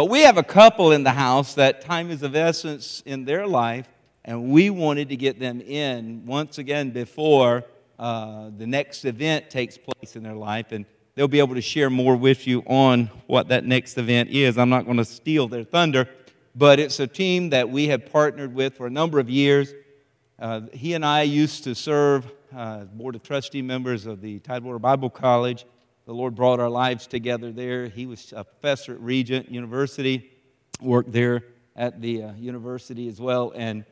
but we have a couple in the house that time is of essence in their life, and we wanted to get them in once again before uh, the next event takes place in their life. And they'll be able to share more with you on what that next event is. I'm not going to steal their thunder, but it's a team that we have partnered with for a number of years. Uh, he and I used to serve uh, board of trustee members of the Tidewater Bible College the Lord brought our lives together there. He was a professor at Regent University, worked there at the uh, university as well. And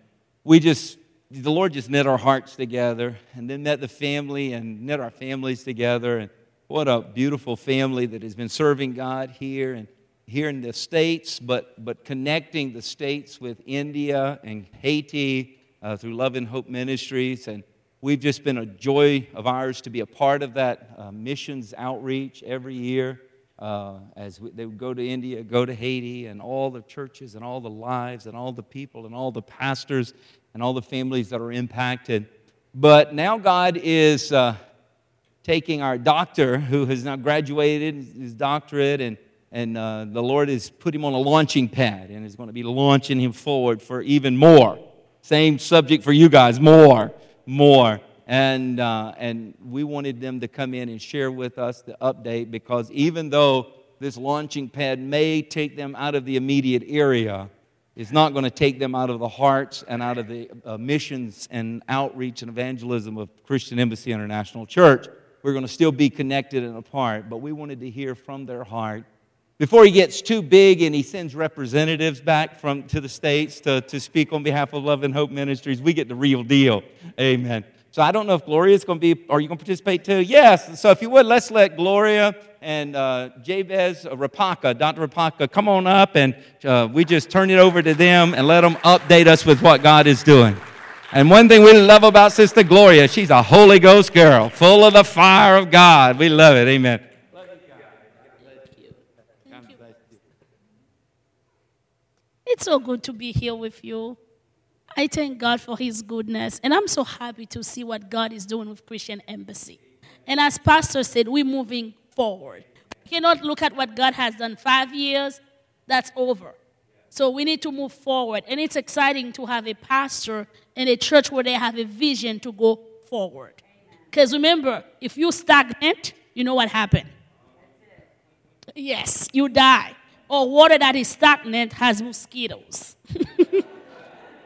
we just, the Lord just knit our hearts together and then met the family and knit our families together. And what a beautiful family that has been serving God here and here in the States, but, but connecting the States with India and Haiti uh, through Love and Hope Ministries. And We've just been a joy of ours to be a part of that uh, missions outreach every year uh, as we, they would go to India, go to Haiti, and all the churches and all the lives and all the people and all the pastors and all the families that are impacted. But now God is uh, taking our doctor who has now graduated his doctorate and and uh, the Lord has put him on a launching pad and is going to be launching him forward for even more. Same subject for you guys, more more. And, uh, and we wanted them to come in and share with us the update because even though this launching pad may take them out of the immediate area, it's not going to take them out of the hearts and out of the uh, missions and outreach and evangelism of Christian Embassy International Church. We're going to still be connected and apart, but we wanted to hear from their heart before he gets too big and he sends representatives back from, to the States to, to speak on behalf of Love and Hope Ministries, we get the real deal. Amen. So I don't know if Gloria is going to be, are you going to participate too? Yes. So if you would, let's let Gloria and uh, Jabez Rapaka, Dr. Rapaka, come on up and uh, we just turn it over to them and let them update us with what God is doing. And one thing we love about Sister Gloria, she's a Holy Ghost girl, full of the fire of God. We love it. Amen. It's so good to be here with you. I thank God for His goodness, and I'm so happy to see what God is doing with Christian Embassy. And as Pastor said, we're moving forward. We cannot look at what God has done five years, that's over. So we need to move forward. And it's exciting to have a pastor in a church where they have a vision to go forward. Because remember, if you stagnate, you know what happened. Yes, you die or water that is stagnant has mosquitoes.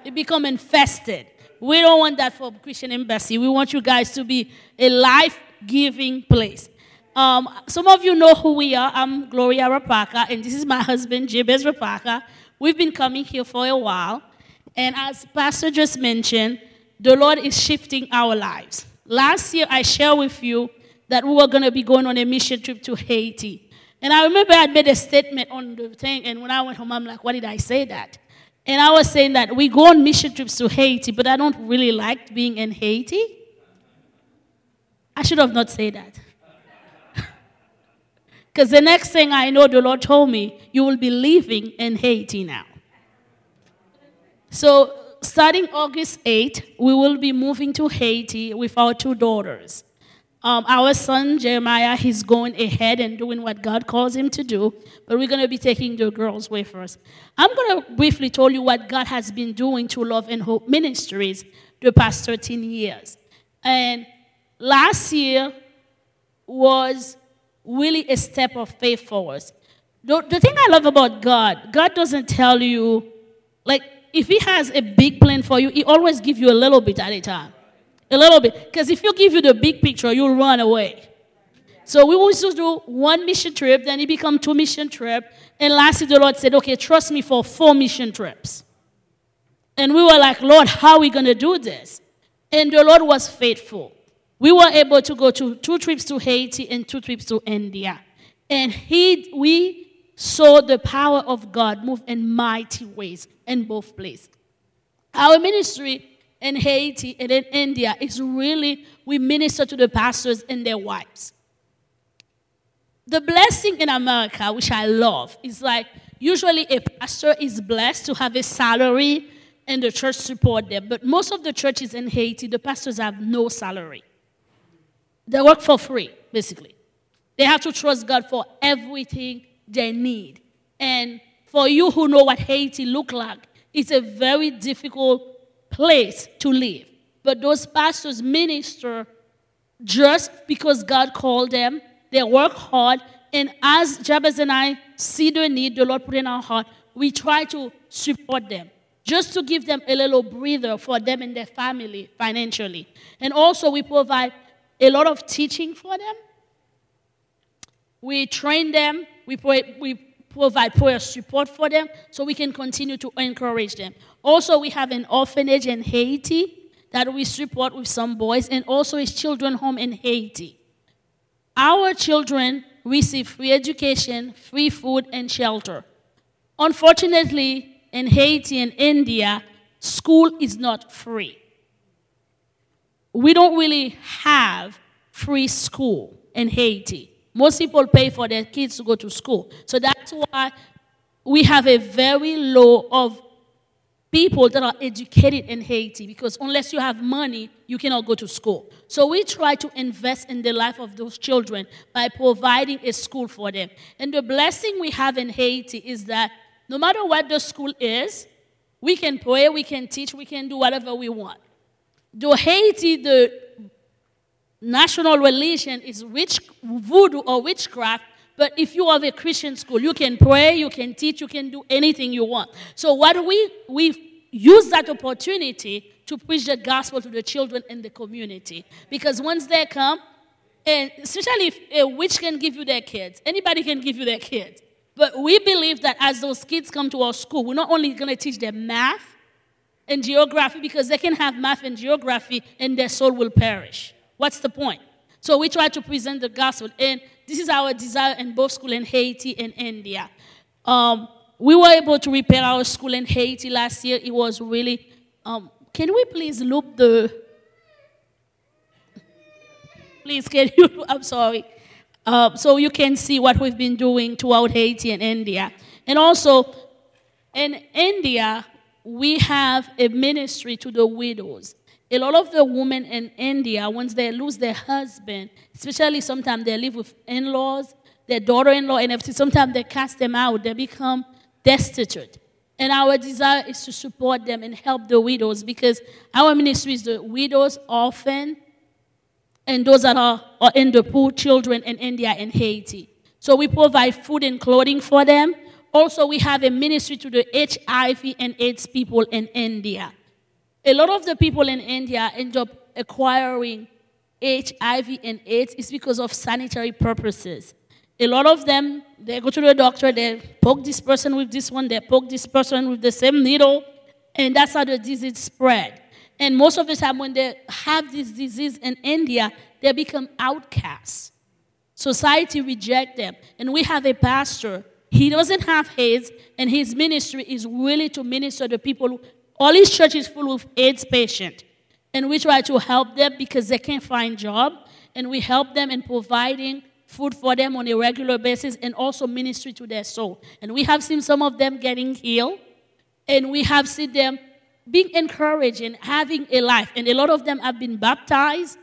it become infested. We don't want that for Christian Embassy. We want you guys to be a life-giving place. Um, some of you know who we are. I'm Gloria Rapaka, and this is my husband, Jabez Rapaka. We've been coming here for a while. And as Pastor just mentioned, the Lord is shifting our lives. Last year, I shared with you that we were going to be going on a mission trip to Haiti. And I remember I made a statement on the thing, and when I went home, I'm like, why did I say that? And I was saying that we go on mission trips to Haiti, but I don't really like being in Haiti. I should have not said that. Because the next thing I know, the Lord told me, you will be living in Haiti now. So, starting August 8, we will be moving to Haiti with our two daughters. Um, our son Jeremiah, he's going ahead and doing what God calls him to do, but we're going to be taking the girls with us. I'm going to briefly tell you what God has been doing to Love and Hope Ministries the past 13 years. And last year was really a step of faith for us. The, the thing I love about God, God doesn't tell you, like, if He has a big plan for you, He always gives you a little bit at a time. A little bit. Because if you give you the big picture, you'll run away. So we used to do one mission trip, then it became two mission trip, and lastly the Lord said, "Okay, trust me for four mission trips." And we were like, "Lord, how are we going to do this?" And the Lord was faithful. We were able to go to two trips to Haiti and two trips to India, and he we saw the power of God move in mighty ways in both places. Our ministry in Haiti and in India is really we minister to the pastors and their wives. The blessing in America, which I love, is like usually a pastor is blessed to have a salary and the church support them. But most of the churches in Haiti, the pastors have no salary. They work for free, basically. They have to trust God for everything they need. And For you who know what Haiti look like, it's a very difficult place to live. But those pastors minister just because God called them. They work hard. And as Jabez and I see the need the Lord put in our heart, we try to support them just to give them a little breather for them and their family financially. And also, we provide a lot of teaching for them. We train them, we, pray, we provide prayer support for them so we can continue to encourage them. Also, we have an orphanage in Haiti that we support with some boys, and also a children home in Haiti. Our children receive free education, free food, and shelter. Unfortunately, in Haiti and India, school is not free. We don't really have free school in Haiti. Most people pay for their kids to go to school. So that's why we have a very low of people that are educated in Haiti because unless you have money, you cannot go to school. So we try to invest in the life of those children by providing a school for them. And the blessing we have in Haiti is that no matter what the school is, we can pray, we can teach, we can do whatever we want. Though Haiti, the national religion is witch, voodoo or witchcraft, but if you have a Christian school, you can pray, you can teach, you can do anything you want. So what we we use that opportunity to preach the gospel to the children in the community. Because once they come, and especially if a witch can give you their kids, anybody can give you their kids. But we believe that as those kids come to our school, we're not only going to teach them math and geography because they can have math and geography and their soul will perish. What's the point? So we try to present the gospel. And this is our desire in both school in Haiti and India. Um, we were able to repair our school in Haiti last year. It was really. Um, can we please loop the. Please, can you? I'm sorry. Uh, so you can see what we've been doing throughout Haiti and India. And also, in India, we have a ministry to the widows. A lot of the women in India, once they lose their husband, especially sometimes they live with in laws, their daughter in law, and sometimes they cast them out, they become destitute. And our desire is to support them and help the widows because our ministry is the widows, orphan, and those that are, are in the poor children in India and Haiti. So we provide food and clothing for them. Also, we have a ministry to the HIV and AIDS people in India. A lot of the people in India end up acquiring HIV and AIDS is because of sanitary purposes. A lot of them, they go to the doctor, they poke this person with this one, they poke this person with the same needle, and that's how the disease spread. And most of the time, when they have this disease in India, they become outcasts. Society reject them. And we have a pastor. He doesn't have AIDS, and his ministry is really to minister to people all his church is full of AIDS patients. And we try to help them because they can't find job. And we help them in providing food for them on a regular basis and also ministry to their soul. And we have seen some of them getting healed. And we have seen them being encouraged and having a life. And a lot of them have been baptized.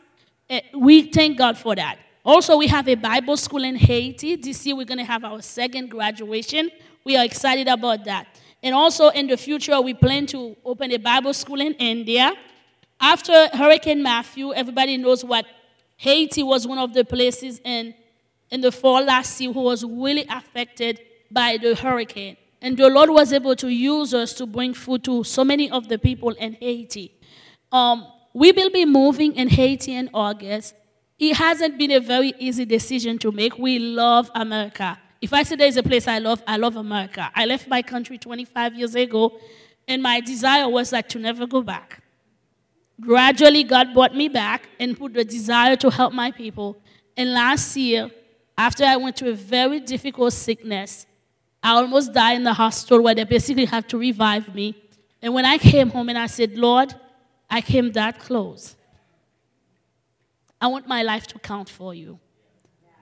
Eh, we thank God for that. Also, we have a Bible school in Haiti. This year, we're going to have our second graduation. We are excited about that. And also in the future, we plan to open a Bible school in India. After Hurricane Matthew, everybody knows what Haiti was one of the places in, in the fall last year who was really affected by the hurricane. And the Lord was able to use us to bring food to so many of the people in Haiti. Um, we will be moving in Haiti in August. It hasn't been a very easy decision to make. We love America. If I say there's a place I love, I love America. I left my country 25 years ago, and my desire was like to never go back. Gradually, God brought me back and put the desire to help my people. And last year, after I went through a very difficult sickness, I almost died in the hospital where they basically had to revive me. And when I came home and I said, Lord, I came that close. I want my life to count for you.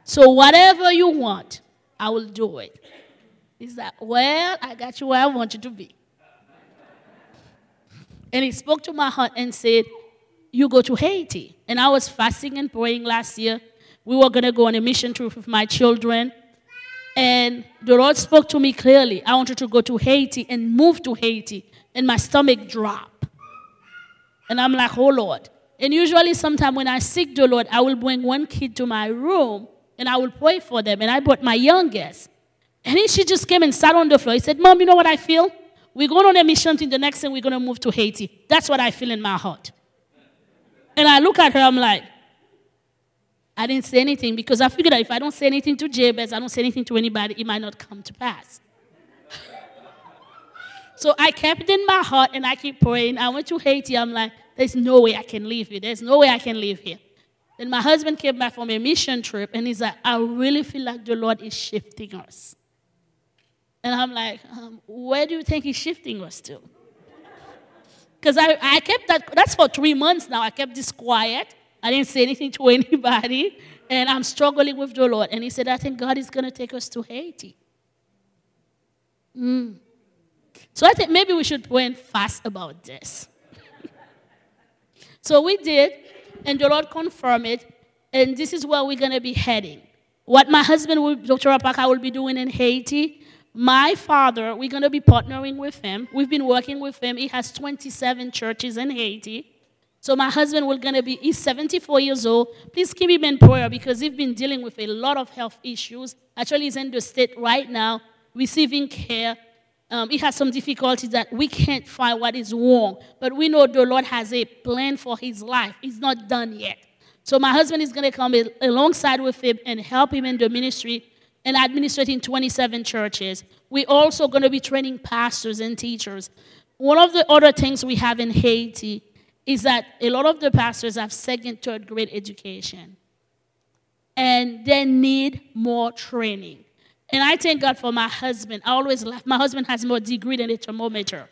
So, whatever you want, I will do it. He's like, Well, I got you where I want you to be. And he spoke to my heart and said, You go to Haiti. And I was fasting and praying last year. We were going to go on a mission trip with my children. And the Lord spoke to me clearly. I wanted to go to Haiti and move to Haiti. And my stomach dropped. And I'm like, oh Lord. And usually, sometime when I seek the Lord, I will bring one kid to my room and I will pray for them. And I brought my youngest. And then she just came and sat on the floor. He said, Mom, you know what I feel? We're going on a mission thing. The next thing we're going to move to Haiti. That's what I feel in my heart. And I look at her, I'm like, I didn't say anything because I figured if I don't say anything to Jabez, I don't say anything to anybody, it might not come to pass. so I kept it in my heart and I keep praying. I went to Haiti. I'm like, there's no way I can leave here. There's no way I can leave here. Then my husband came back from a mission trip and he's like, I really feel like the Lord is shifting us. And I'm like, um, where do you think he's shifting us to? Because I, I kept that, that's for three months now. I kept this quiet. I didn't say anything to anybody, and I'm struggling with the Lord. And he said, I think God is going to take us to Haiti. Mm. So I think maybe we should pray fast about this. so we did, and the Lord confirm it, and this is where we're going to be heading. What my husband, Dr. Rapaka, will be doing in Haiti, my father, we're going to be partnering with him. We've been working with him. He has 27 churches in Haiti. So my husband will gonna be, he's 74 years old. Please keep him in prayer because he's been dealing with a lot of health issues. Actually, he's in the state right now, receiving care. Um, he has some difficulties that we can't find what is wrong. But we know the Lord has a plan for his life. He's not done yet. So my husband is gonna come alongside with him and help him in the ministry and administrating 27 churches. We're also gonna be training pastors and teachers. One of the other things we have in Haiti is that a lot of the pastors have second, third grade education. And they need more training. And I thank God for my husband. I always laugh. My husband has more degree than a thermometer.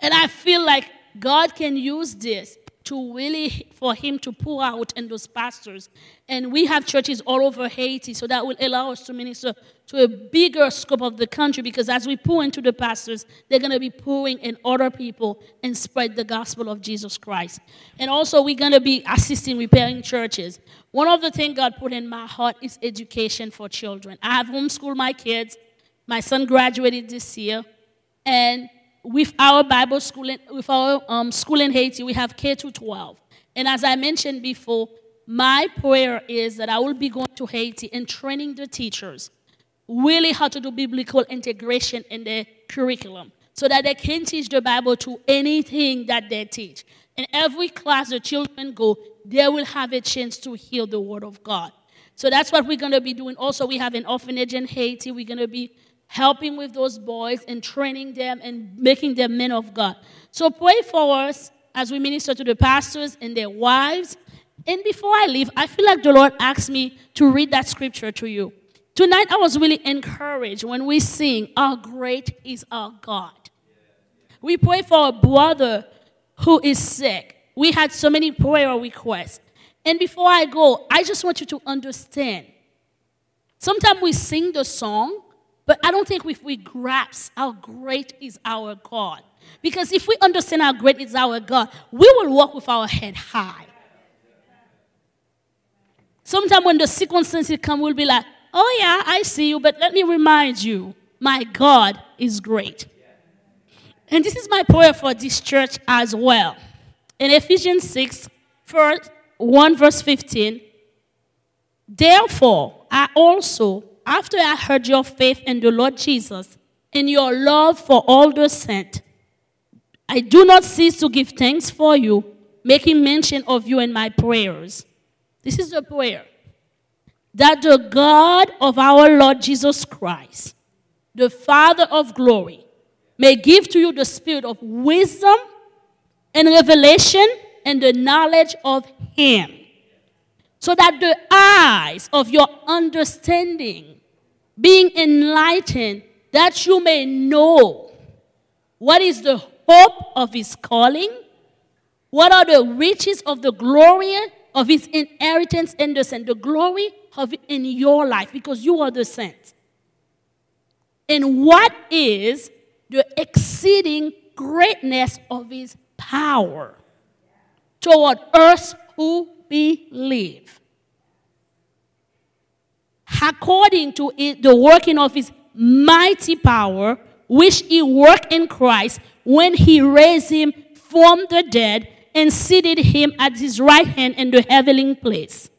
And I feel like God can use this to really for him to pour out in those pastors. And we have churches all over Haiti, so that will allow us to minister to a bigger scope of the country because as we pour into the pastors, they're going to be pouring in other people and spread the gospel of Jesus Christ. And also, we're going to be assisting repairing churches. One of the things God put in my heart is education for children. I have homeschooled my kids. My son graduated this year. And with our Bible school, in, with our um, school in Haiti, we have K to 12. And as I mentioned before, my prayer is that I will be going to Haiti and training the teachers really how to do biblical integration in their curriculum so that they can teach the Bible to anything that they teach. In every class the children go, they will have a chance to hear the Word of God. So that's what we're going to be doing. Also, we have an orphanage in Haiti. We're going to be helping with those boys and training them and making them men of God. So pray for us as we minister to the pastors and their wives. And before I leave, I feel like the Lord asked me to read that scripture to you. Tonight, I was really encouraged when we sing, How great is our God. We pray for a brother who is sick. We had so many prayer requests. And before I go, I just want you to understand. Sometimes we sing the song, but I don't think if we grasp how great is our God. Because if we understand how great is our God, we will walk with our head high. Sometimes when the circumstances come, we'll be like, oh yeah, I see you, but let me remind you, my God is great. And this is my prayer for this church as well. In Ephesians 6, 1 verse 15, therefore, I also after I heard your faith in the Lord Jesus and your love for all the saints, I do not cease to give thanks for you, making mention of you in my prayers. This is the prayer. That the God of our Lord Jesus Christ, the Father of glory, may give to you the spirit of wisdom and revelation and the knowledge of Him, so that the eyes of your understanding being enlightened, that you may know what is the hope of his calling, what are the riches of the glory of his inheritance in the saint, the glory of it in your life, because you are the saint. And what is the exceeding greatness of his power toward us who believe? According to the working of his mighty power, which he worked in Christ when he raised him from the dead and seated him at his right hand in the heavenly place.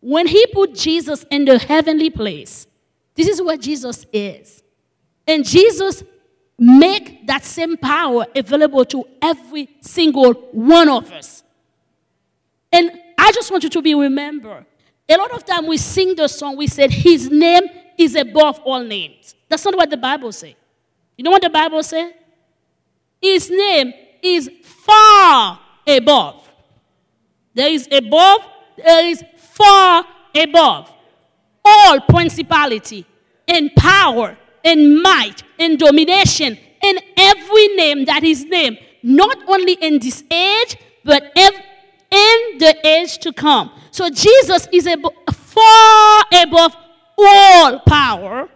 When he put Jesus in the heavenly place, this is what Jesus is. And Jesus make that same power available to every single one of us. And I just want you to be remember. A lot of time we sing the song, we said his name is above all names. That's not what the Bible says. You know what the Bible says? His name is far above. There is above, there is far above all principality and power and might and domination and every name that is named, not only in this age, but in the age to come. So Jesus is ab- far above all power,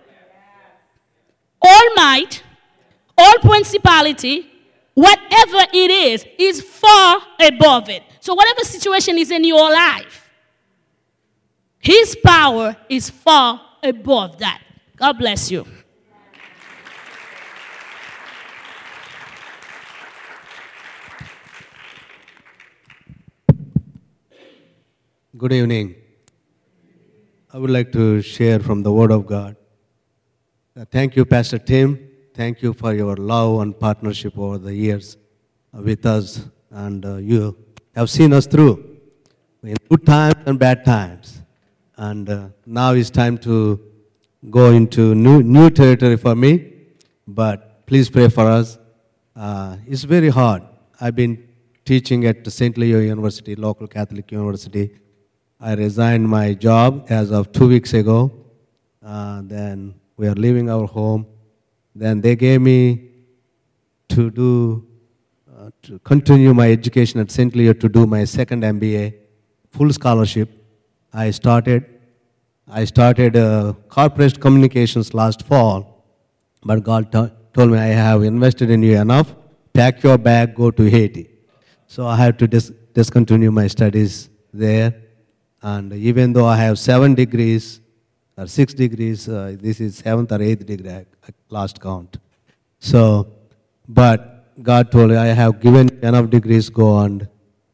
all might, all principality, whatever it is, is far above it. So, whatever situation is in your life, His power is far above that. God bless you. Good evening. I would like to share from the Word of God. Uh, thank you, Pastor Tim. Thank you for your love and partnership over the years uh, with us, and uh, you have seen us through in good times and bad times. And uh, now it's time to go into new, new territory for me, but please pray for us. Uh, it's very hard. I've been teaching at St. Leo University, local Catholic university. I resigned my job as of two weeks ago. Uh, then we are leaving our home. Then they gave me to do, uh, to continue my education at St. Leo to do my second MBA, full scholarship. I started, I started uh, corporate communications last fall, but God t- told me I have invested in you enough. Pack your bag, go to Haiti. So I had to dis- discontinue my studies there. And even though I have seven degrees, or six degrees. Uh, this is seventh or eighth degree, I, last count. So, but God told me I have given enough degrees, go on.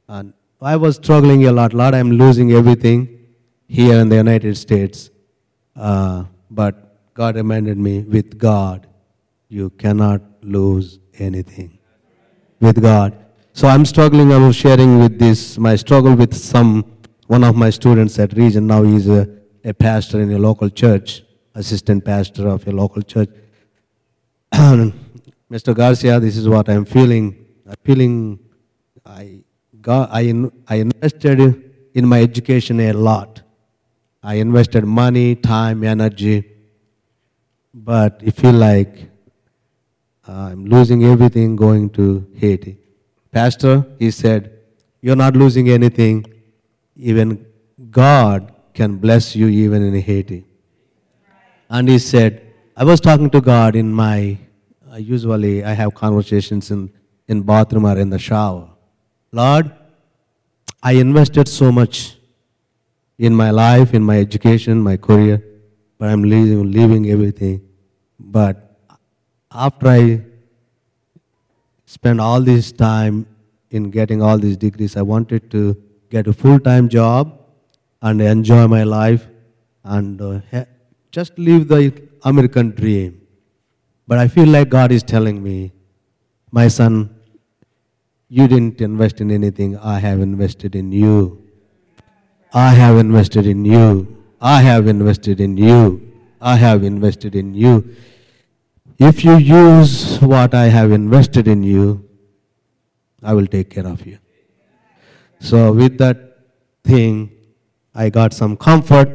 And I was struggling a lot. Lord, I'm losing everything here in the United States. Uh, but God reminded me, with God, you cannot lose anything. With God. So I'm struggling. I was sharing with this my struggle with some one of my students at Regent. Now he's a a pastor in a local church, assistant pastor of a local church. Mr. Garcia, this is what I'm feeling. I'm feeling I, got, I, I invested in my education a lot. I invested money, time, energy, but I feel like I'm losing everything going to Haiti. Pastor, he said, You're not losing anything. Even God can bless you even in Haiti. And he said, I was talking to God in my, uh, usually I have conversations in, in bathroom or in the shower. Lord, I invested so much in my life, in my education, my career, but I'm leaving, leaving everything. But after I spent all this time in getting all these degrees, I wanted to get a full-time job and enjoy my life and uh, ha- just live the American dream. But I feel like God is telling me, my son, you didn't invest in anything. I have invested in you. I have invested in you. I have invested in you. I have invested in you. If you use what I have invested in you, I will take care of you. So, with that thing, I got some comfort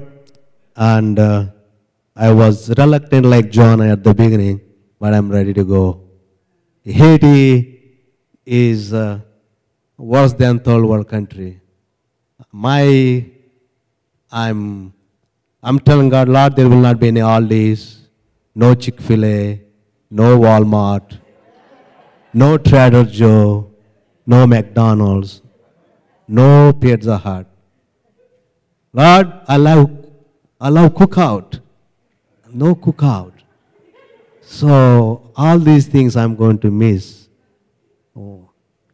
and uh, I was reluctant like John at the beginning, but I'm ready to go. Haiti is uh, worse than third world country. My, I'm, I'm telling God, Lord, there will not be any Aldi's, no Chick-fil-A, no Walmart, no Trader Joe, no McDonald's, no Pizza Hut. Lord, allow, love cookout. No cookout. So all these things I'm going to miss. Oh.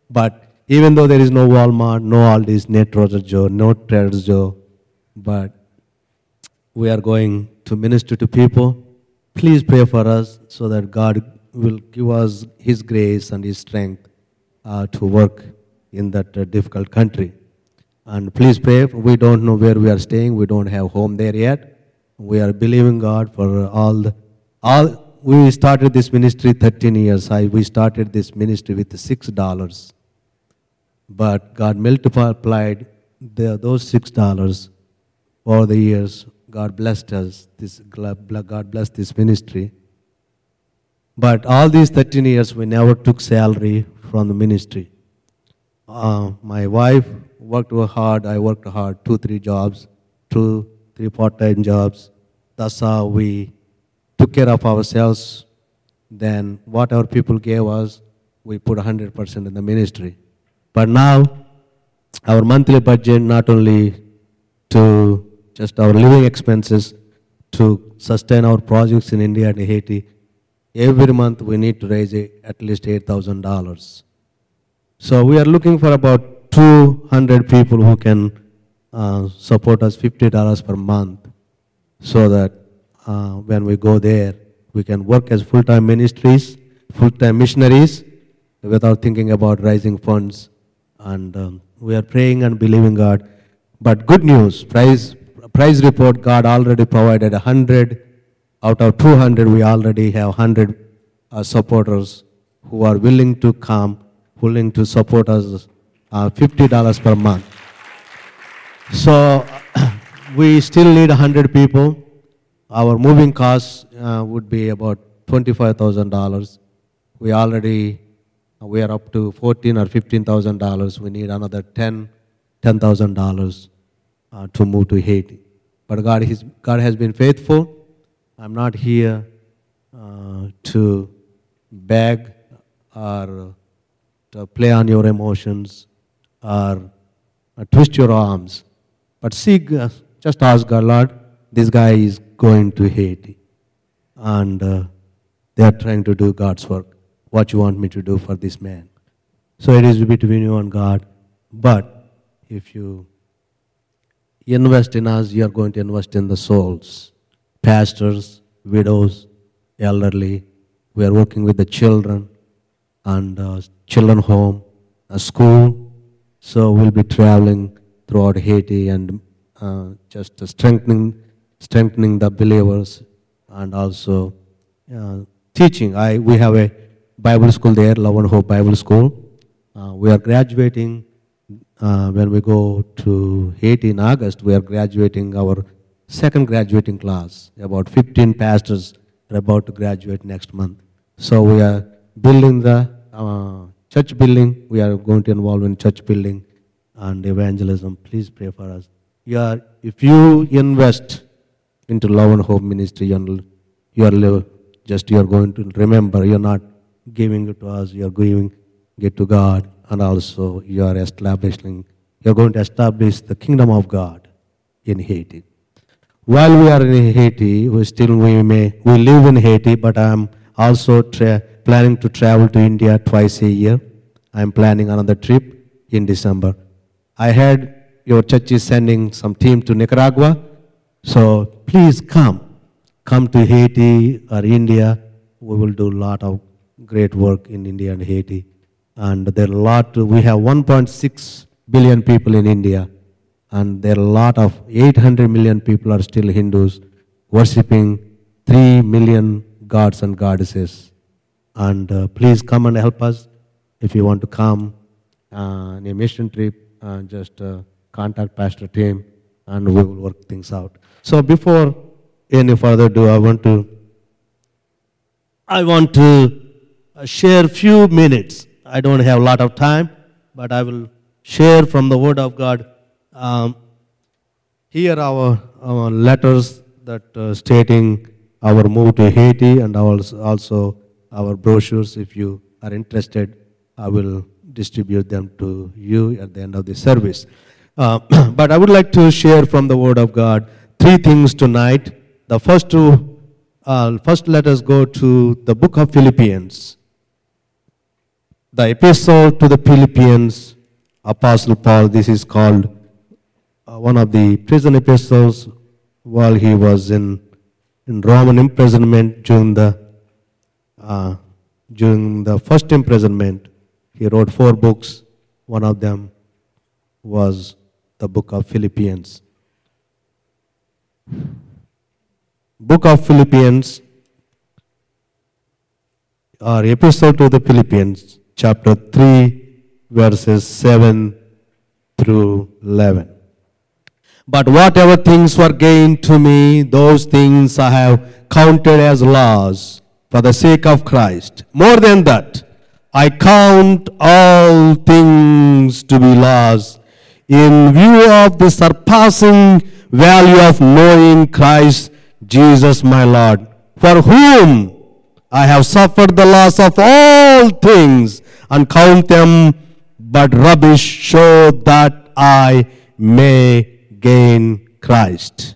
But even though there is no Walmart, no Aldi's, no Trader Joe, no Trader Joe, but we are going to minister to people. Please pray for us so that God will give us His grace and His strength uh, to work in that uh, difficult country. And please pray. We don't know where we are staying. We don't have home there yet. We are believing God for all the, all. We started this ministry 13 years. I, we started this ministry with six dollars, but God multiplied the, those six dollars over the years. God blessed us. This God blessed this ministry. But all these 13 years, we never took salary from the ministry. Uh, my wife worked hard. I worked hard. Two, three jobs, two, three part-time jobs. That's how we took care of ourselves. Then what our people gave us, we put 100% in the ministry. But now, our monthly budget not only to just our living expenses to sustain our projects in India and Haiti, every month we need to raise at least $8,000. So we are looking for about 200 people who can uh, support us $50 per month so that uh, when we go there, we can work as full-time ministries, full-time missionaries without thinking about raising funds. And um, we are praying and believing God. But good news, prize, prize report, God already provided 100 out of 200, we already have 100 uh, supporters who are willing to come, willing to support us uh, $50 per month. So we still need 100 people. Our moving costs uh, would be about $25,000. We already we are up to 14 or 15,000 dollars. We need another 10 $10,000 uh, to move to Haiti. But God, has, God has been faithful. I'm not here uh, to beg or play on your emotions or uh, twist your arms. But seek, uh, just ask God, Lord, this guy is going to Haiti. And uh, they are trying to do God's work. What you want me to do for this man? So it is between you and God. But if you invest in us, you are going to invest in the souls pastors, widows, elderly. We are working with the children and uh, children home, a school. So we'll be traveling throughout Haiti and uh, just strengthening, strengthening the believers and also uh, teaching. I, we have a Bible school there, Love and Hope Bible School. Uh, we are graduating uh, when we go to Haiti in August. We are graduating our second graduating class. About 15 pastors are about to graduate next month. So we are building the uh, church building. We are going to involve in church building and evangelism. Please pray for us. You are, if you invest into love and hope ministry, you are just you are going to remember you're not giving it to us. You are giving it to God, and also you are establishing. You are going to establish the kingdom of God in Haiti. While we are in Haiti, we still we may we live in Haiti, but I'm also tra- planning to travel to India twice a year. I'm planning another trip in December. I heard your church is sending some team to Nicaragua, so please come, come to Haiti or India. We will do a lot of great work in India and Haiti, and there are a lot. We have 1.6 billion people in India and there are a lot of 800 million people are still Hindus worshipping 3 million gods and goddesses. And uh, please come and help us. If you want to come uh, on a mission trip, uh, just uh, contact Pastor Tim and we will work things out. So before any further ado, I want to I want to uh, share few minutes. I don't have a lot of time, but I will share from the Word of God um, here our, our letters that uh, stating our move to Haiti and also our brochures. If you are interested, I will distribute them to you at the end of the service. Uh, but I would like to share from the Word of God three things tonight. The first two, uh, first let us go to the book of Philippians. The epistle to the Philippians, Apostle Paul, this is called uh, one of the prison epistles while he was in, in Roman imprisonment during the, uh, during the first imprisonment. He wrote four books. One of them was the book of Philippians. Book of Philippians, or epistle to the Philippians, chapter 3, verses 7 through 11. But whatever things were gained to me, those things I have counted as loss for the sake of Christ. More than that, I count all things to be loss in view of the surpassing value of knowing Christ Jesus my Lord, for whom I have suffered the loss of all things and count them but rubbish so that I may gain Christ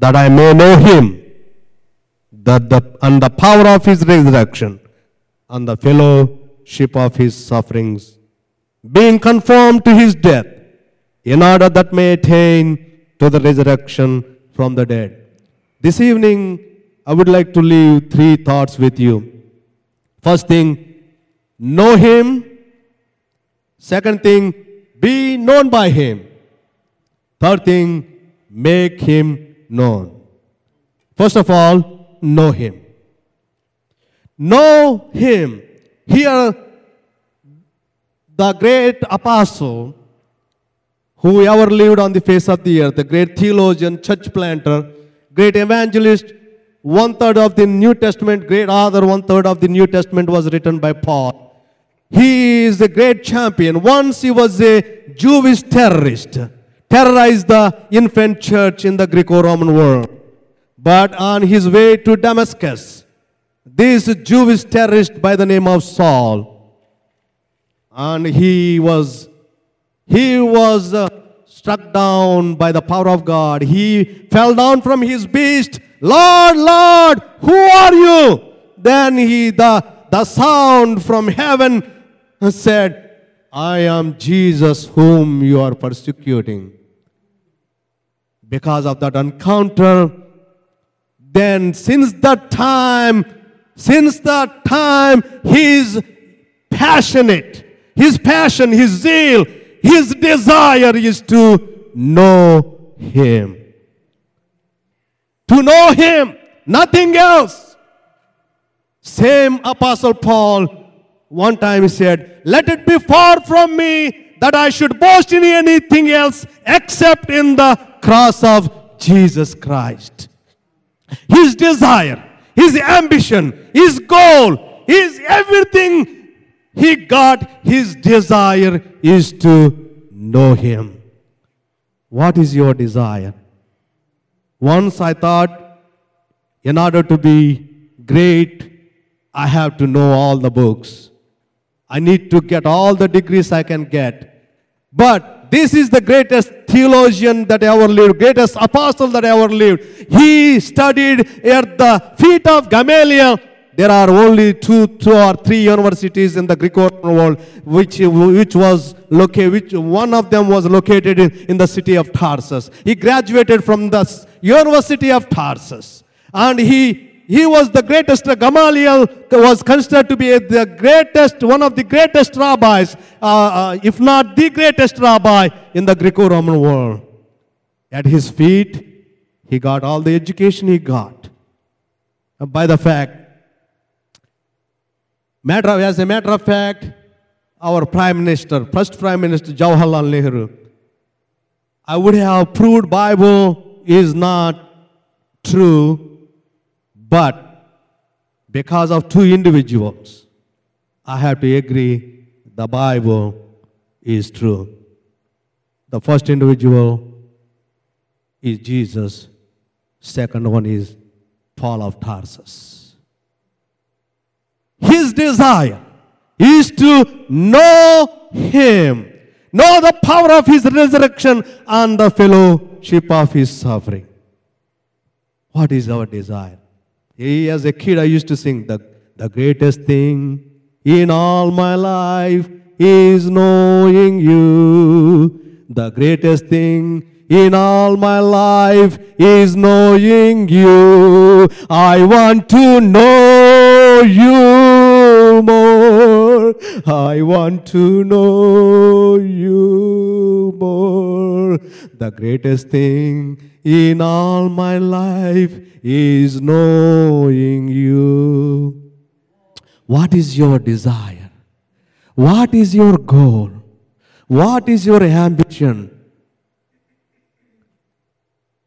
that I may know him, that the, and the power of his resurrection, and the fellowship of his sufferings, being conformed to his death, in order that may attain to the resurrection from the dead. This evening, I would like to leave three thoughts with you. First thing, know him. Second thing, be known by him. Third thing, make him known. First of all, know him. Know him. Here, the great apostle who ever lived on the face of the earth, the great theologian, church planter, great evangelist, one third of the New Testament, great author, one third of the New Testament was written by Paul. He is a great champion. Once he was a Jewish terrorist, terrorized the infant church in the Greco Roman world. But on his way to Damascus, this Jewish terrorist by the name of Saul, and he was he was uh, struck down by the power of God. He fell down from his beast. Lord, Lord, who are you? Then he the the sound from heaven said, I am Jesus whom you are persecuting. Because of that encounter, then since that time, since that time, his passionate, his passion, his zeal, his desire is to know him. To know him, nothing else. Same Apostle Paul one time he said, Let it be far from me that I should boast in anything else except in the cross of Jesus Christ. His desire, his ambition, his goal, his everything he got, his desire is to know him. What is your desire? Once I thought, in order to be great, I have to know all the books. I need to get all the degrees I can get. But this is the greatest theologian that ever lived, greatest apostle that ever lived. He studied at the feet of Gamaliel. There are only two, two or three universities in the Greco-Roman world, which, which was located, which one of them was located in, in the city of Tarsus. He graduated from the University of Tarsus, and he he was the greatest. Gamaliel was considered to be the greatest, one of the greatest rabbis, uh, uh, if not the greatest rabbi in the Greco-Roman world. At his feet, he got all the education he got. And by the fact, matter of, as a matter of fact, our prime minister, first prime minister Jawaharlal Nehru, I would have proved Bible is not true, but because of two individuals, I have to agree the Bible is true. The first individual is Jesus, second one is Paul of Tarsus. His desire is to know Him, know the power of His resurrection and the fellowship of His suffering. What is our desire? As a kid, I used to sing, the, the greatest thing in all my life is knowing you. The greatest thing in all my life is knowing you. I want to know you more. I want to know you more. The greatest thing in all my life is knowing you. What is your desire? What is your goal? What is your ambition?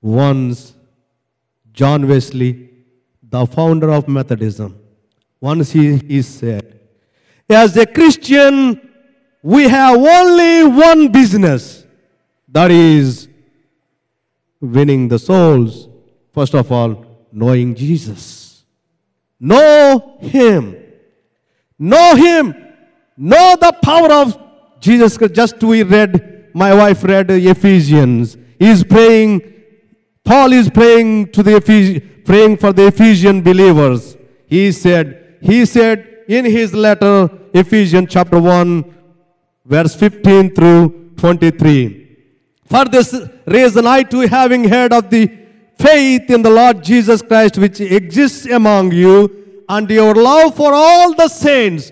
Once, John Wesley, the founder of Methodism, once he, he said, As a Christian, we have only one business that is winning the souls. First of all, knowing Jesus. Know Him. Know Him. Know the power of Jesus. Just we read, my wife read Ephesians. He's praying, Paul is praying to the Ephes- praying for the Ephesian believers. He said, he said in his letter, Ephesians chapter 1, verse 15 through 23. For this reason, I too, having heard of the faith in the Lord Jesus Christ which exists among you, and your love for all the saints,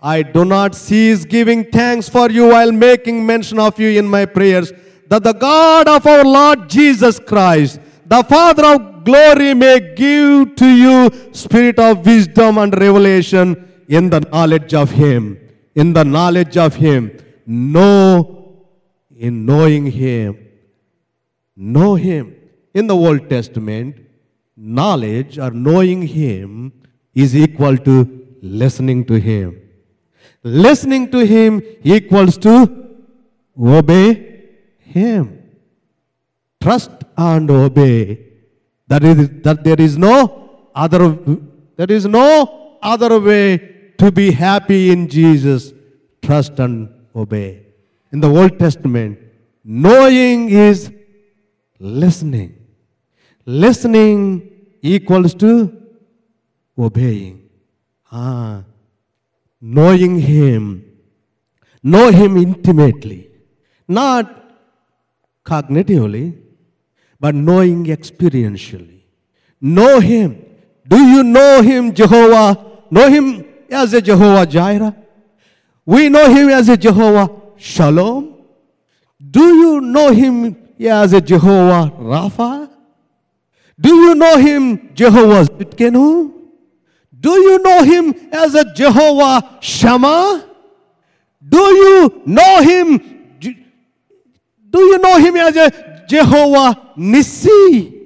I do not cease giving thanks for you while making mention of you in my prayers, that the God of our Lord Jesus Christ, the Father of glory, may give to you spirit of wisdom and revelation in the knowledge of Him. In the knowledge of Him. Know in knowing Him. Know Him. In the Old Testament, knowledge or knowing Him is equal to listening to Him. Listening to Him equals to obey Him. Trust and obey. That is that there is no other there is no other way to be happy in Jesus. Trust and obey. In the Old Testament, knowing is listening. Listening equals to obeying. Ah, knowing Him. Know Him intimately. Not cognitively, but knowing experientially. Know Him. Do you know Him, Jehovah? Know Him as a Jehovah Jireh? We know Him as a Jehovah Shalom. Do you know Him as a Jehovah Rapha? Do you know Him Jehovah Tsidkenu? Do you know Him as a Jehovah Shammah? Do you know Him? Do you know Him as a Jehovah Nissi?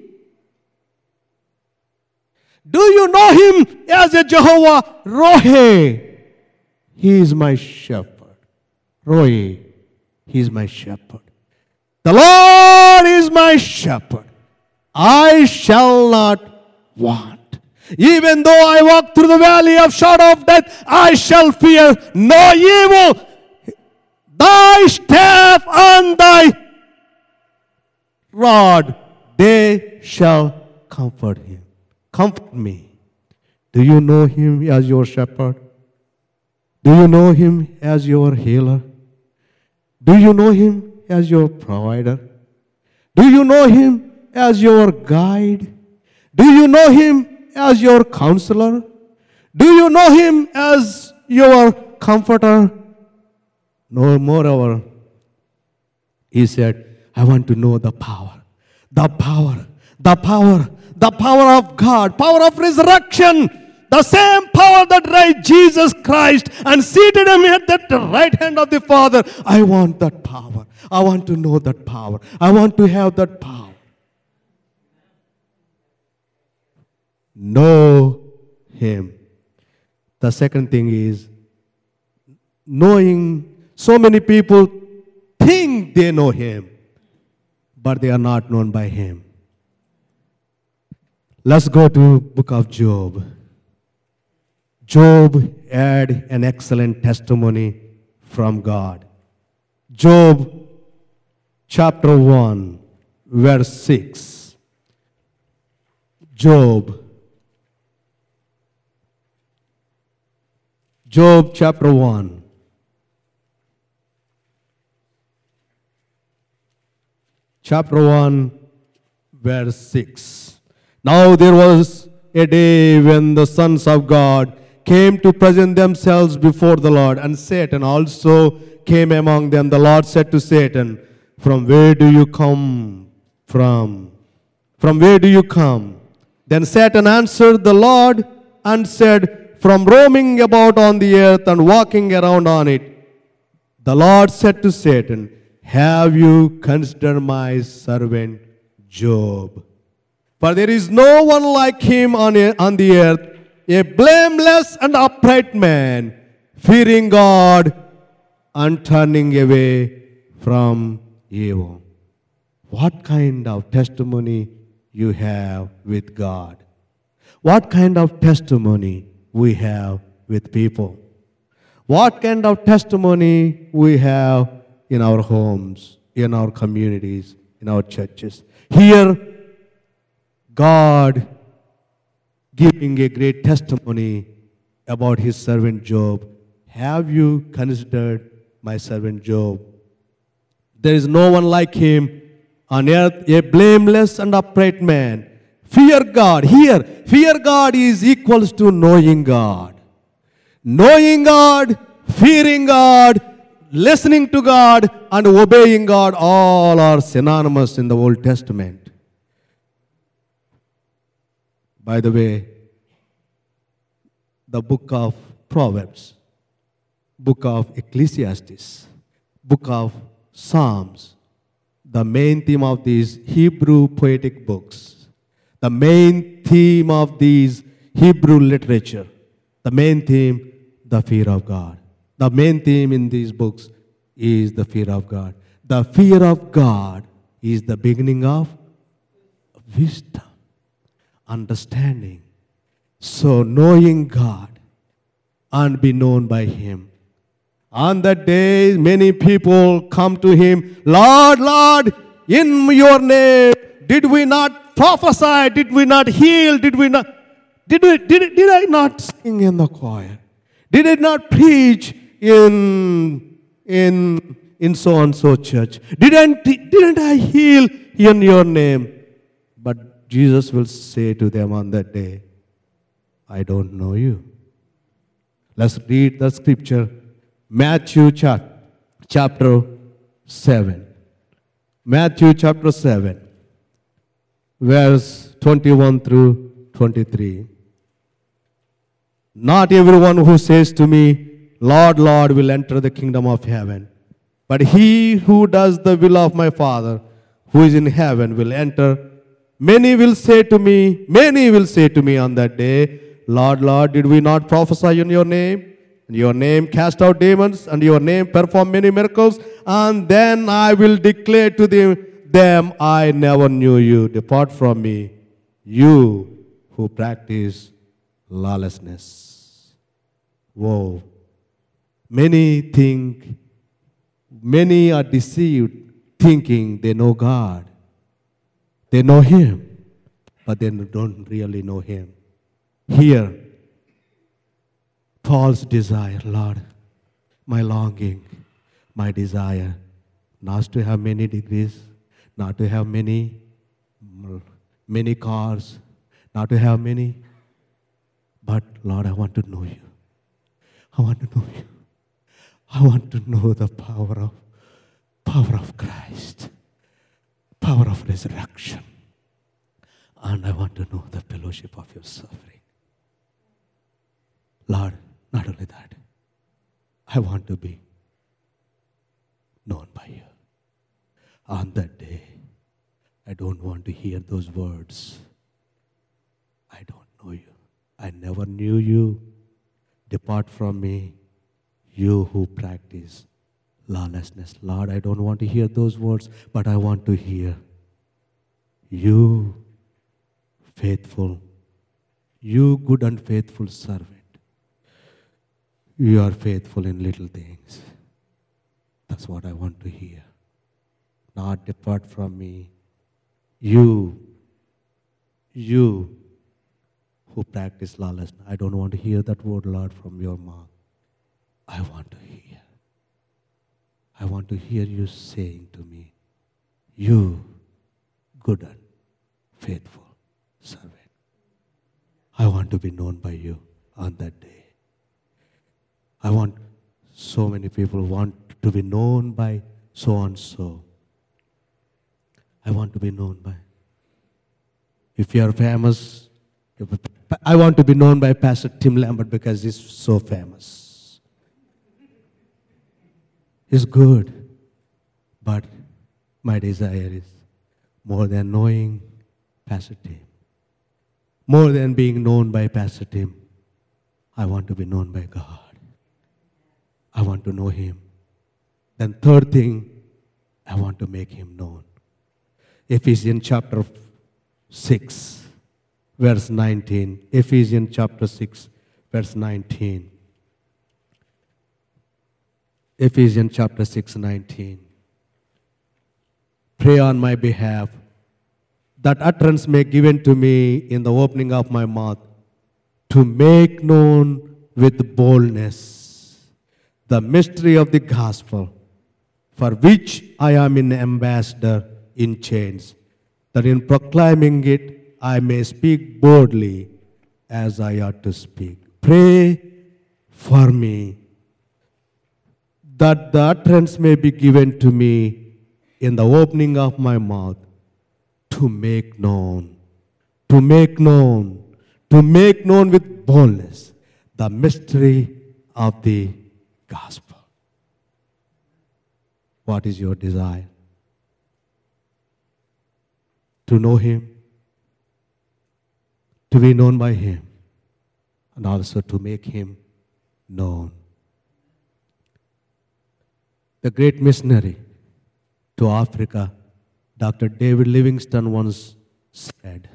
Do you know him as a Jehovah Rohe? He is my shepherd. Rohe, he is my shepherd. The Lord is my shepherd. I shall not want. Even though I walk through the valley of shadow of death, I shall fear no evil. Thy staff and thy rod, they shall comfort him. Comfort me. Do you know him as your shepherd? Do you know him as your healer? Do you know him as your provider? Do you know him as your guide? Do you know him as your counselor? Do you know him as your comforter? No, moreover, he said, I want to know the power, the power, the power, the power of God, power of resurrection, the same power that raised Jesus Christ and seated him at the right hand of the Father. I want that power. I want to know that power. I want to have that power. Know Him. The second thing is knowing so many people think they know Him, but they are not known by Him. Let's go to book of Job. Job had an excellent testimony from God. Job chapter 1 verse 6. Job Job chapter 1 chapter 1 verse 6. Now there was a day when the sons of God came to present themselves before the Lord, and Satan also came among them. The Lord said to Satan, From where do you come from? From where do you come? Then Satan answered the Lord and said, From roaming about on the earth and walking around on it. The Lord said to Satan, Have you considered my servant Job? For there is no one like him on, on the earth, a blameless and upright man, fearing God and turning away from evil. What kind of testimony you have with God? What kind of testimony we have with people? What kind of testimony we have in our homes, in our communities, in our churches? Here, God giving a great testimony about his servant Job. Have you considered my servant Job? There is no one like him on earth, a blameless and upright man. Fear God. Here, fear God is equals to knowing God. Knowing God, fearing God, listening to God, and obeying God all are synonymous in the Old Testament. By the way, the book of Proverbs, book of Ecclesiastes, book of Psalms, the main theme of these Hebrew poetic books, the main theme of these Hebrew literature, the main theme, the fear of God. The main theme in these books is the fear of God. The fear of God is the beginning of wisdom, understanding. So, knowing God and be known by Him. On that day, many people come to Him, Lord, Lord, in your name, did we not prophesy? Did we not heal? Did we not? Did, we, did, did I not sing in the choir? Did I not preach in, in, in so and so church? Didn't, didn't I heal in your name? But Jesus will say to them on that day, I don't know you. Let's read the scripture. Matthew chap- chapter 7. Matthew chapter 7, verse 21 through 23. Not everyone who says to me, Lord, Lord, will enter the kingdom of heaven, but he who does the will of my Father who is in heaven will enter. Many will say to me, many will say to me on that day, Lord, Lord, did we not prophesy in your name? In your name cast out demons, and your name perform many miracles, and then I will declare to them, them I never knew you. Depart from me, you who practice lawlessness. Whoa. Many think, many are deceived thinking they know God. They know Him, but they don't really know Him. Here, Paul's desire, Lord, my longing, my desire, not to have many degrees, not to have many, many cars, not to have many, but Lord, I want to know you. I want to know you. I want to know the power of power of Christ, power of resurrection. And I want to know the fellowship of your suffering. Lord, not only that, I want to be known by you. On that day, I don't want to hear those words. I don't know you. I never knew you. Depart from me, you who practice lawlessness. Lord, I don't want to hear those words, but I want to hear you, faithful, you good and faithful servant. You are faithful in little things. That's what I want to hear. Not depart from me. You, you who practice lawlessness. I don't want to hear that word, Lord, from your mouth. I want to hear. I want to hear you saying to me, You, good and faithful servant. I want to be known by you on that day. I want so many people want to be known by so and so. I want to be known by. If you are famous, I want to be known by Pastor Tim Lambert because he's so famous. He's good, but my desire is more than knowing Pastor Tim, more than being known by Pastor Tim. I want to be known by God. I want to know Him. Then, third thing, I want to make Him known. Ephesians chapter 6, verse 19. Ephesians chapter 6, verse 19. Ephesians chapter 6, 19. Pray on my behalf that utterance may given to me in the opening of my mouth to make known with boldness the mystery of the gospel for which I am an ambassador in chains, that in proclaiming it I may speak boldly as I ought to speak. Pray for me that the utterance may be given to me in the opening of my mouth to make known, to make known, to make known with boldness the mystery of the gospel. What is your desire? To know Him, to be known by Him, and also to make Him known. The great missionary to Africa, Dr. David Livingstone once said,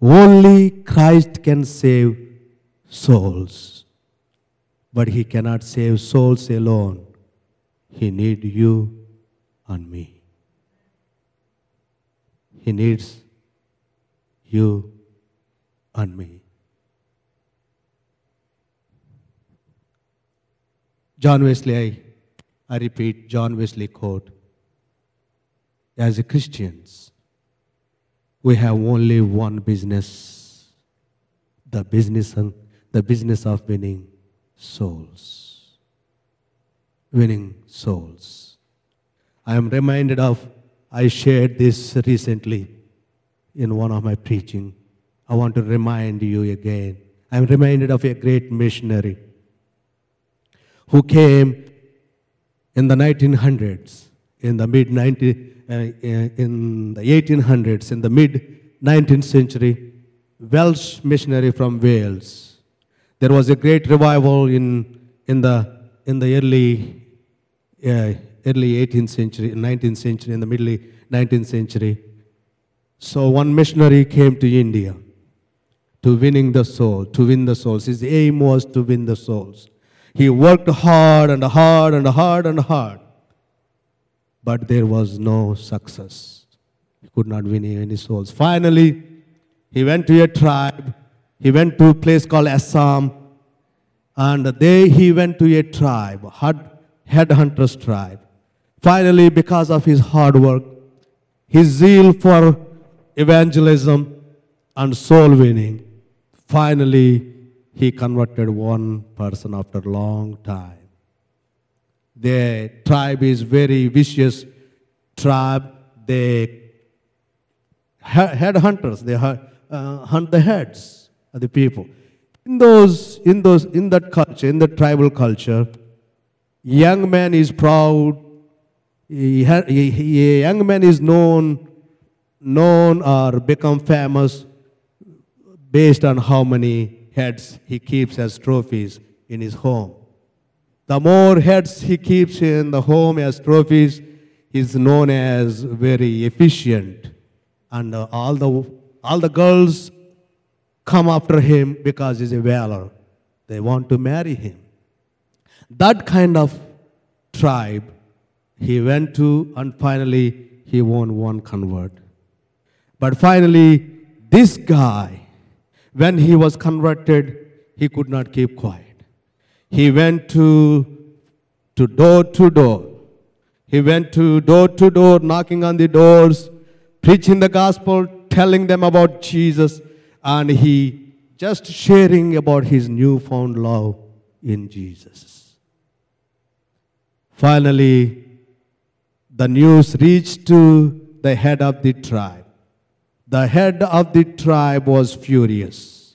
Only Christ can save souls, but He cannot save souls alone. He needs you and me. He needs you and me. John Wesley, I, I repeat John Wesley quote. As Christians, we have only one business, the business, the business of winning souls. Winning souls. I am reminded of, I shared this recently in one of my preaching. I want to remind you again. I'm reminded of a great missionary who came in the 1900s, in the mid 19, uh, in the 1800s, in the mid 19th century, Welsh missionary from Wales. There was a great revival in, in, the, in the early, uh, early 18th century, 19th century, in the middle 19th century. So one missionary came to India to winning the soul, to win the souls. His aim was to win the souls. He worked hard and hard and hard and hard. But there was no success. He could not win any souls. Finally, he went to a tribe. He went to a place called Assam. And there he went to a tribe, headhunters tribe. Finally, because of his hard work, his zeal for evangelism and soul winning, finally he converted one person after a long time. The tribe is very vicious tribe. They head hunters. They uh, hunt the heads of the people. In those, in those, in that culture, in the tribal culture, young man is proud. A young man is known, known or become famous based on how many heads he keeps as trophies in his home. The more heads he keeps in the home as trophies, he's known as very efficient. And uh, all, the, all the girls come after him because he's a valor. They want to marry him. That kind of tribe he went to, and finally he won one convert. But finally, this guy, when he was converted, he could not keep quiet. He went to, to door to door. He went to door to door, knocking on the doors, preaching the gospel, telling them about Jesus, and he just sharing about his newfound love in Jesus. Finally, the news reached to the head of the tribe. The head of the tribe was furious.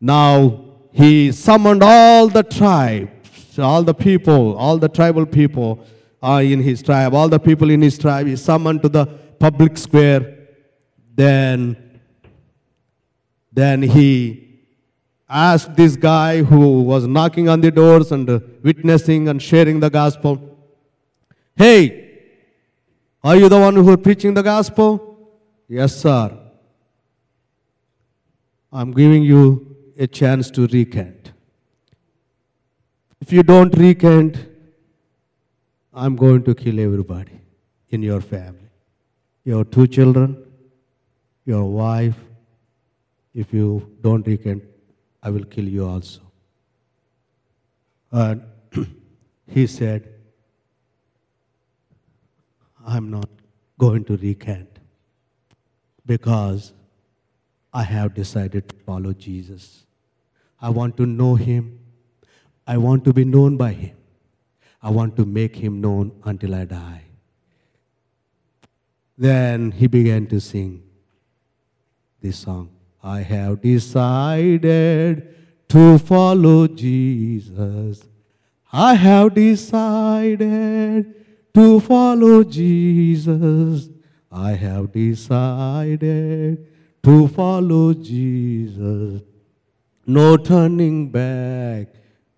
Now he summoned all the tribes, all the people, all the tribal people are in his tribe, all the people in his tribe, he summoned to the public square. Then, then he asked this guy who was knocking on the doors and uh, witnessing and sharing the gospel, Hey, are you the one who is preaching the gospel? Yes, sir. I'm giving you a chance to recant. If you don't recant, I'm going to kill everybody in your family. Your two children, your wife. If you don't recant, I will kill you also. And he said, I'm not going to recant because I have decided to follow Jesus. I want to know him. I want to be known by him. I want to make him known until I die. Then he began to sing this song I have decided to follow Jesus. I have decided to follow Jesus. I have decided to follow Jesus. No turning back,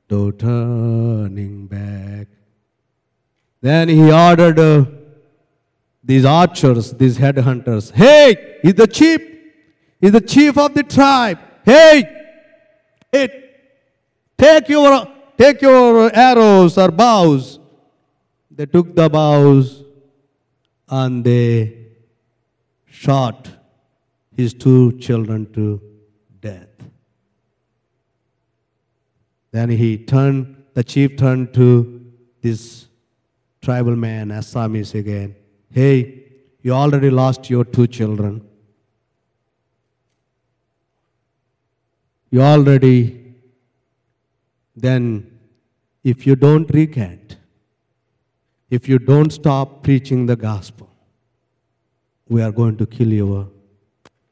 no turning back. Then he ordered uh, these archers, these headhunters, hey, he's the chief, he's the chief of the tribe. Hey, hey, take your take your arrows or bows. They took the bows and they shot his two children to death. Then he turned, the chief turned to this tribal man, Assamese again. Hey, you already lost your two children. You already, then, if you don't recant, if you don't stop preaching the gospel, we are going to kill your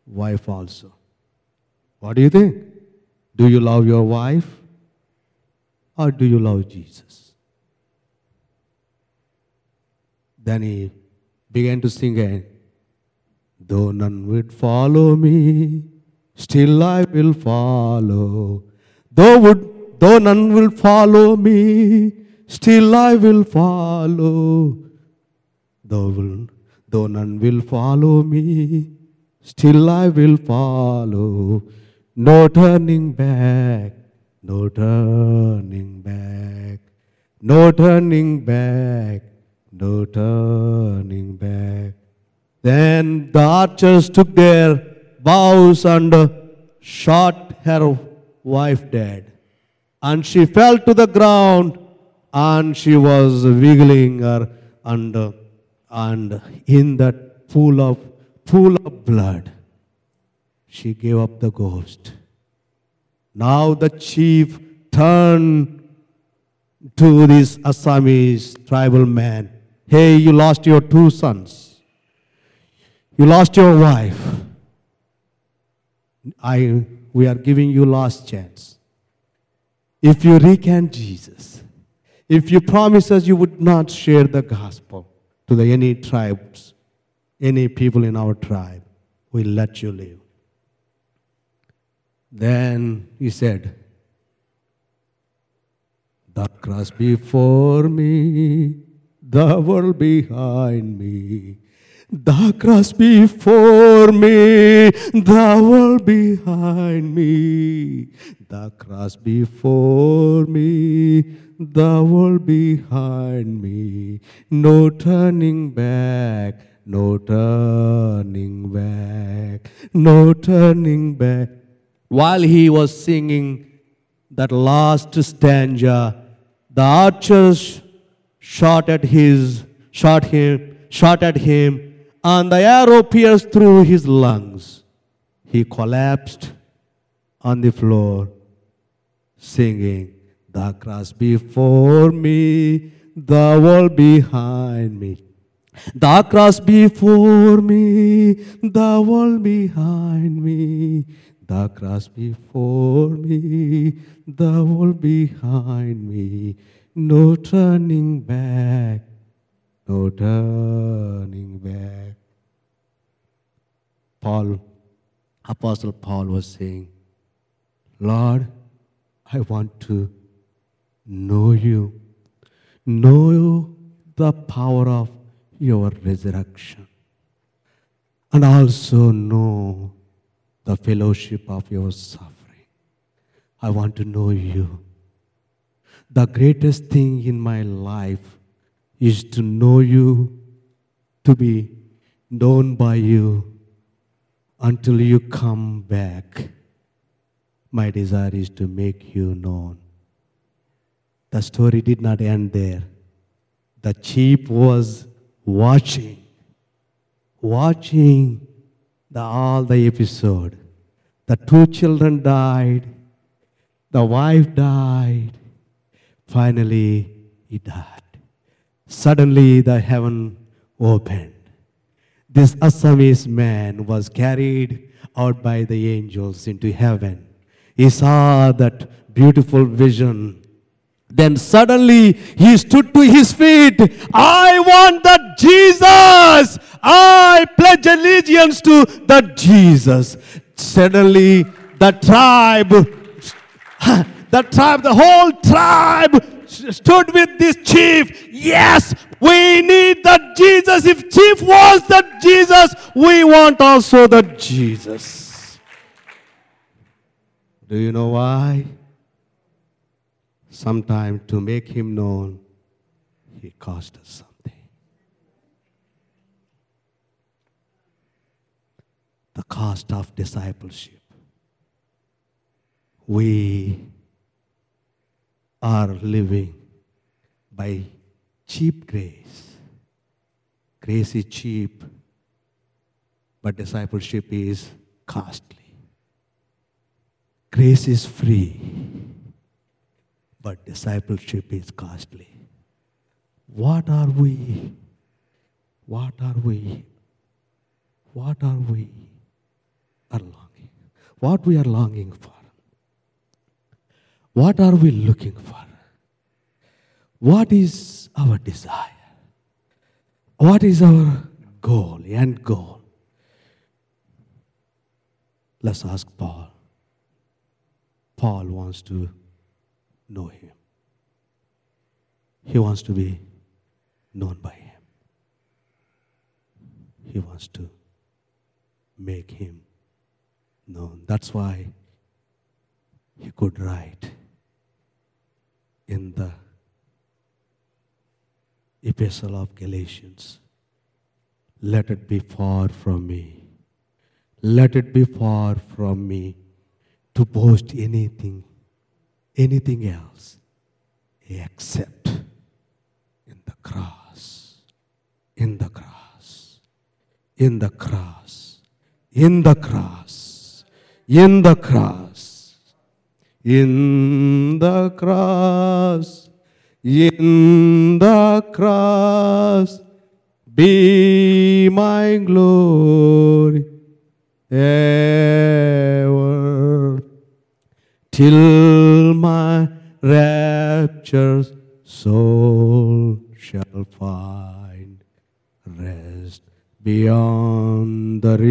wife also. What do you think? Do you love your wife or do you love Jesus? Then he began to sing again. Though none would follow me, still I will follow. Though, would, though none will follow me, still I will follow. Though, will, though none will follow me, still I will follow. No turning back, no turning back, no turning back, no turning back. Then the archers took their bows and shot her wife dead. And she fell to the ground and she was wiggling her and, and in that pool of, pool of blood, she gave up the ghost. Now the chief turned to this Assamese tribal man. Hey, you lost your two sons. You lost your wife. I, we are giving you last chance. If you recant Jesus, if you promise us you would not share the gospel to the any tribes, any people in our tribe, we'll let you live. Then he said, The cross before me, the world behind me. The cross before me, the world behind me. The cross before me, the world behind me. No turning back, no turning back, no turning back. While he was singing that last stanza, the archers shot at his, shot him, shot at him, and the arrow pierced through his lungs. He collapsed on the floor, singing, The cross before me, the world behind me. The cross before me, the world behind me. The cross before me, the world behind me. No turning back, no turning back. Paul, Apostle Paul was saying, Lord, I want to know you, know the power of your resurrection, and also know the fellowship of your suffering. I want to know you. The greatest thing in my life is to know you, to be known by you until you come back. My desire is to make you known. The story did not end there. The chief was watching, watching the, all the episode. The two children died, the wife died, finally he died. Suddenly the heaven opened. This Assamese man was carried out by the angels into heaven. He saw that beautiful vision. Then suddenly he stood to his feet. I want that Jesus. I pledge allegiance to that Jesus. Suddenly the tribe, the tribe, the whole tribe stood with this chief. Yes, we need that Jesus. If chief wants that Jesus, we want also that Jesus. Do you know why? Sometime to make him known, he cost us something. The cost of discipleship. We are living by cheap grace. Grace is cheap, but discipleship is costly. Grace is free, but discipleship is costly. What are we? What are we? What are we are longing? What we are longing for? What are we looking for? What is our desire? What is our goal, end goal? Let's ask Paul. Paul wants to know him. He wants to be known by him. He wants to make him known. That's why he could write in the epistle of Galatians let it be far from me. Let it be far from me to boast anything, anything else except in the cross, in the cross, in the cross, in the cross, in the cross, in the cross, in the cross, be my glory ever till my raptured soul shall find rest beyond the river.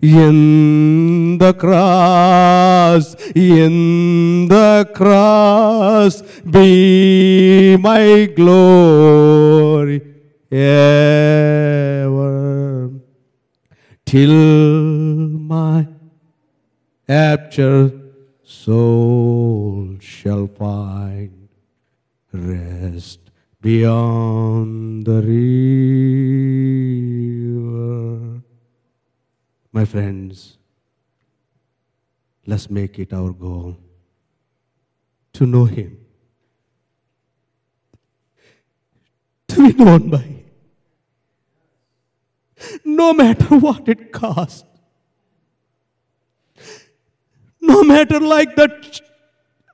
in the cross, in the cross, be my glory ever, till my rapture soul shall find rest beyond the river. My friends, let's make it our goal to know Him, to be known by Him, no matter what it costs. No matter like that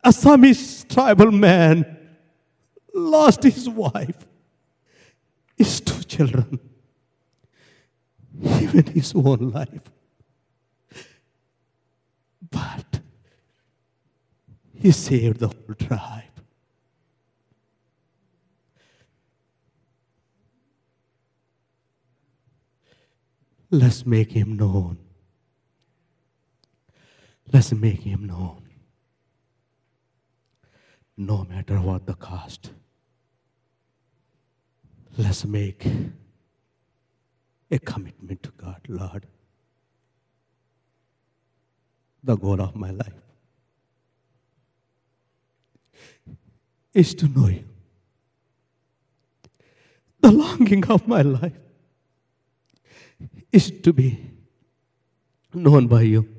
Assamese tribal man lost his wife, his two children, even his own life. But he saved the whole tribe. Let's make him known. Let's make him known. No matter what the cost. Let's make a commitment to God, Lord. The goal of my life is to know you. The longing of my life is to be known by you.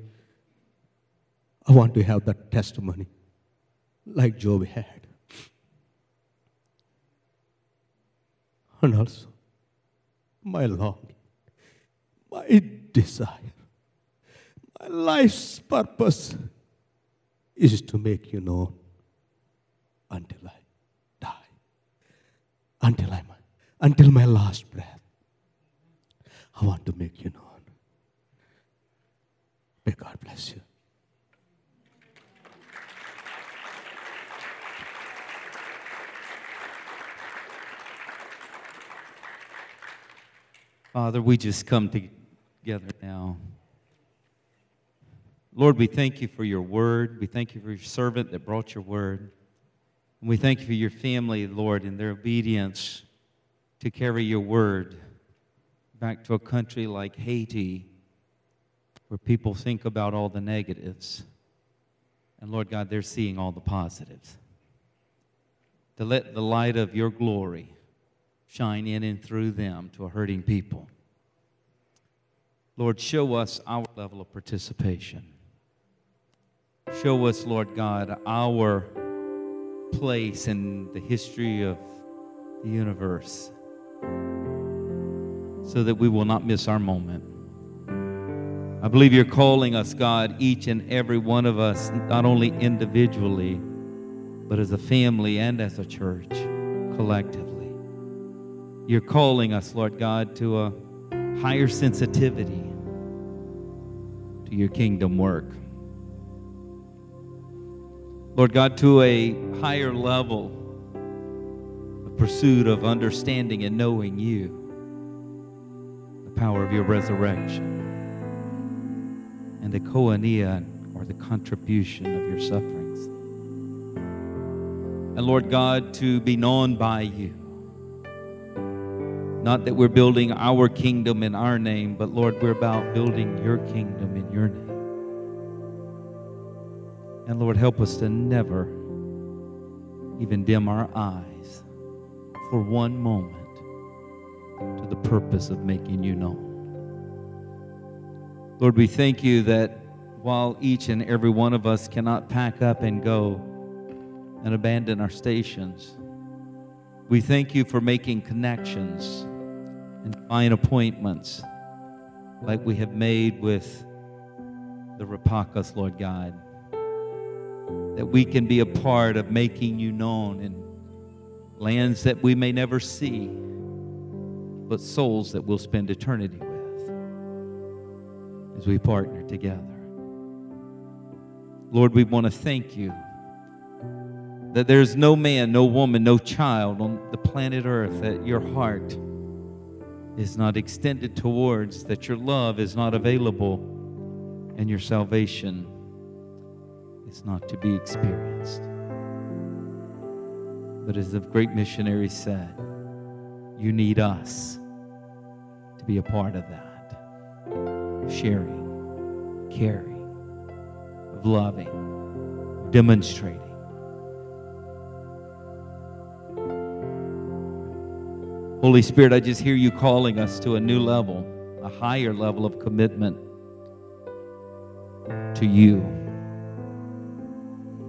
I want to have that testimony like Job had. And also, my longing, my desire, my life's purpose is to make you known until I die, until I until my last breath. I want to make you known. May God bless you. Father, we just come together now. Lord, we thank you for your word. We thank you for your servant that brought your word. And we thank you for your family, Lord, and their obedience to carry your word back to a country like Haiti where people think about all the negatives. And Lord God, they're seeing all the positives. To let the light of your glory shine in and through them to a hurting people. Lord, show us our level of participation. Show us, Lord God, our place in the history of the universe so that we will not miss our moment. I believe you're calling us, God, each and every one of us, not only individually, but as a family and as a church collectively. You're calling us, Lord God, to a higher sensitivity to your kingdom work. Lord God, to a higher level of pursuit of understanding and knowing you the power of your resurrection and the koinonia or the contribution of your sufferings. And Lord God, to be known by you. Not that we're building our kingdom in our name, but Lord, we're about building your kingdom in your name. And Lord, help us to never even dim our eyes for one moment to the purpose of making you known. Lord, we thank you that while each and every one of us cannot pack up and go and abandon our stations, we thank you for making connections and divine appointments like we have made with the Rapakas, Lord God. That we can be a part of making you known in lands that we may never see but souls that we'll spend eternity with as we partner together. Lord, we want to thank you that there's no man, no woman, no child on the planet Earth that your heart is not extended towards, that your love is not available And your salvation is not to be experienced. But as the great missionary said, you need us to be a part of that. Sharing, caring, of loving, demonstrating. Holy Spirit, I just hear you calling us to a new level, a higher level of commitment to you.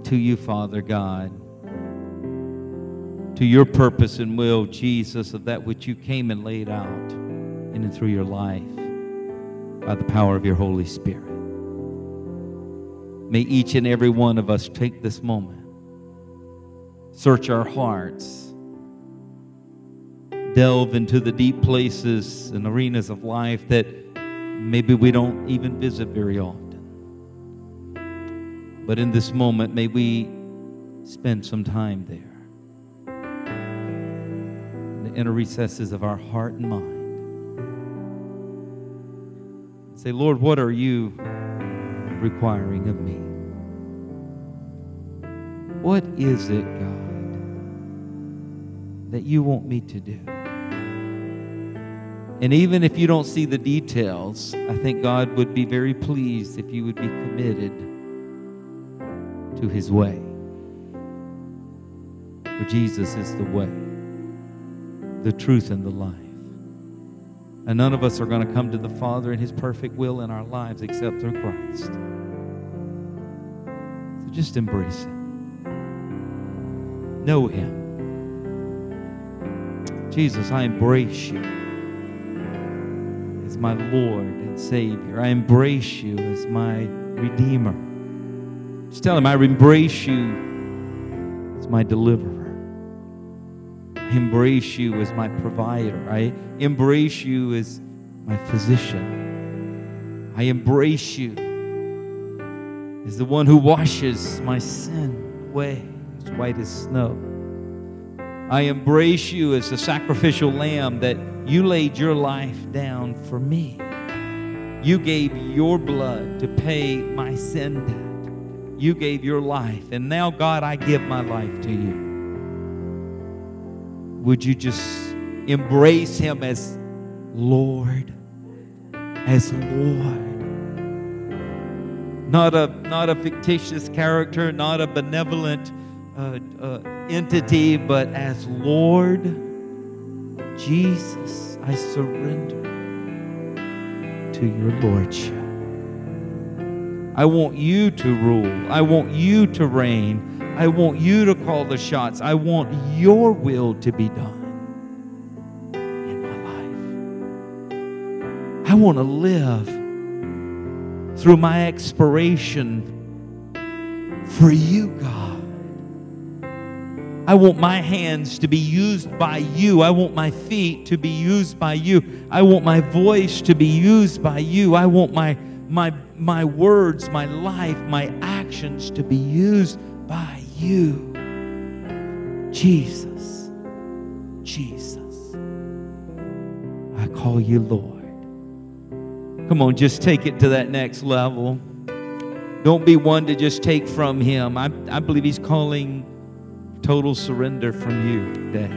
To you, Father God. To your purpose and will, Jesus, of that which you came and laid out in and through your life by the power of your Holy Spirit. May each and every one of us take this moment, search our hearts delve into the deep places and arenas of life that maybe we don't even visit very often. But in this moment, may we spend some time there. In the inner recesses of our heart and mind. Say, Lord, what are you requiring of me? What is it, God, that you want me to do? And even if you don't see the details, I think God would be very pleased if you would be committed to his way. For Jesus is the way, the truth, and the life. And none of us are going to come to the Father in his perfect will in our lives except through Christ. So just embrace him. Know him. Jesus, I embrace you my Lord and Savior. I embrace you as my Redeemer. Just tell him, I embrace you as my deliverer. I embrace you as my provider. I embrace you as my physician. I embrace you as the one who washes my sin away as white as snow. I embrace you as the sacrificial lamb that you laid your life down for me. You gave your blood to pay my sin debt. You gave your life. And now, God, I give my life to you. Would you just embrace him as Lord? As Lord. Not a, not a fictitious character, not a benevolent uh, uh, entity, but as Lord Jesus, I surrender to your Lordship. I want you to rule. I want you to reign. I want you to call the shots. I want your will to be done in my life. I want to live through my expiration for you, God. I want my hands to be used by you. I want my feet to be used by you. I want my voice to be used by you. I want my, my, my words, my life, my actions to be used by you. Jesus, Jesus, I call you Lord. Come on, just take it to that next level. Don't be one to just take from Him. I, I believe He's calling total surrender from you today.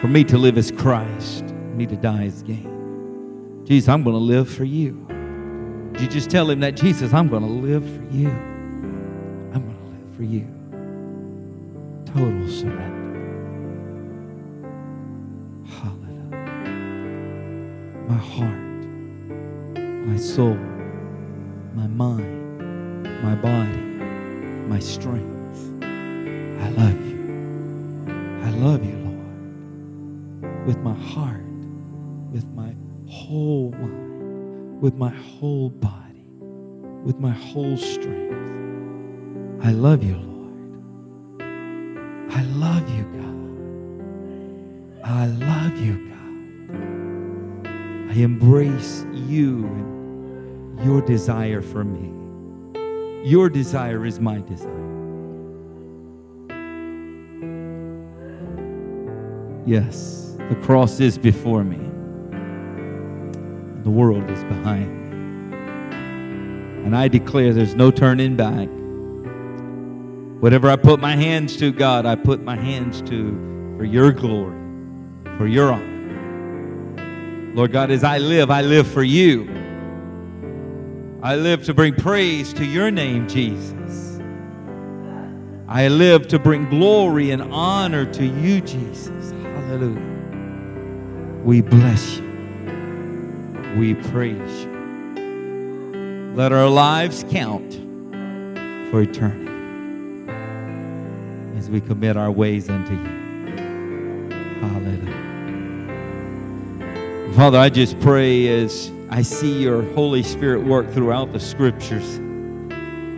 For me to live as Christ, me to die as gain. Jesus, I'm going to live for you. You just tell him that, Jesus, I'm going to live for you. I'm going to live for you. Total surrender. Hallelujah. My heart, my soul, my mind, my body, my strength I love you. I love you, Lord, with my heart, with my whole mind, with my whole body, with my whole strength. I love you, Lord. I love you, God. I love you, God. I embrace you and your desire for me. Your desire is my desire. Yes, the cross is before me. The world is behind me. And I declare there's no turning back. Whatever I put my hands to, God, I put my hands to for your glory, for your honor. Lord God, as I live, I live for you. I live to bring praise to your name, Jesus. I live to bring glory and honor to you, Jesus. Hallelujah. We bless you. We praise you. Let our lives count for eternity as we commit our ways unto you. Hallelujah. Father, I just pray as I see your Holy Spirit work throughout the scriptures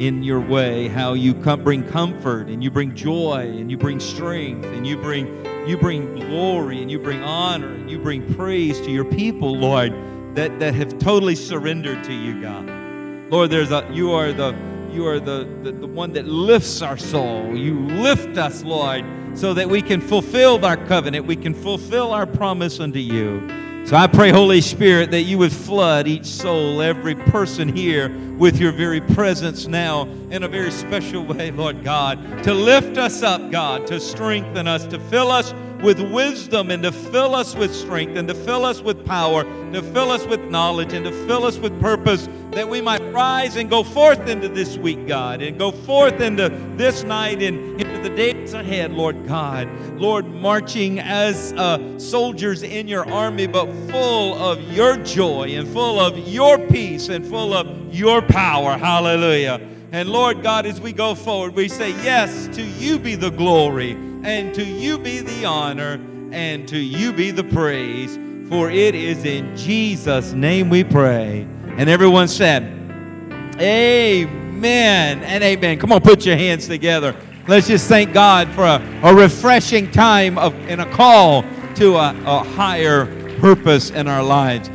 in your way, how you come, bring comfort and you bring joy and you bring strength and you bring you bring glory and you bring honor and you bring praise to your people, Lord, that, that have totally surrendered to you, God. Lord, there's a you are the you are the, the, the one that lifts our soul. You lift us, Lord, so that we can fulfill our covenant. We can fulfill our promise unto you. So I pray, Holy Spirit, that you would flood each soul, every person here, with your very presence now in a very special way, Lord God, to lift us up, God, to strengthen us, to fill us with wisdom and to fill us with strength and to fill us with power, to fill us with knowledge and to fill us with purpose that we might rise and go forth into this week, God, and go forth into this night and the days ahead, Lord God. Lord, marching as uh, soldiers in your army, but full of your joy and full of your peace and full of your power. Hallelujah. And Lord God, as we go forward, we say, Yes, to you be the glory, and to you be the honor, and to you be the praise. For it is in Jesus' name we pray. And everyone said, Amen and amen. Come on, put your hands together. Let's just thank God for a, a refreshing time of, and a call to a, a higher purpose in our lives.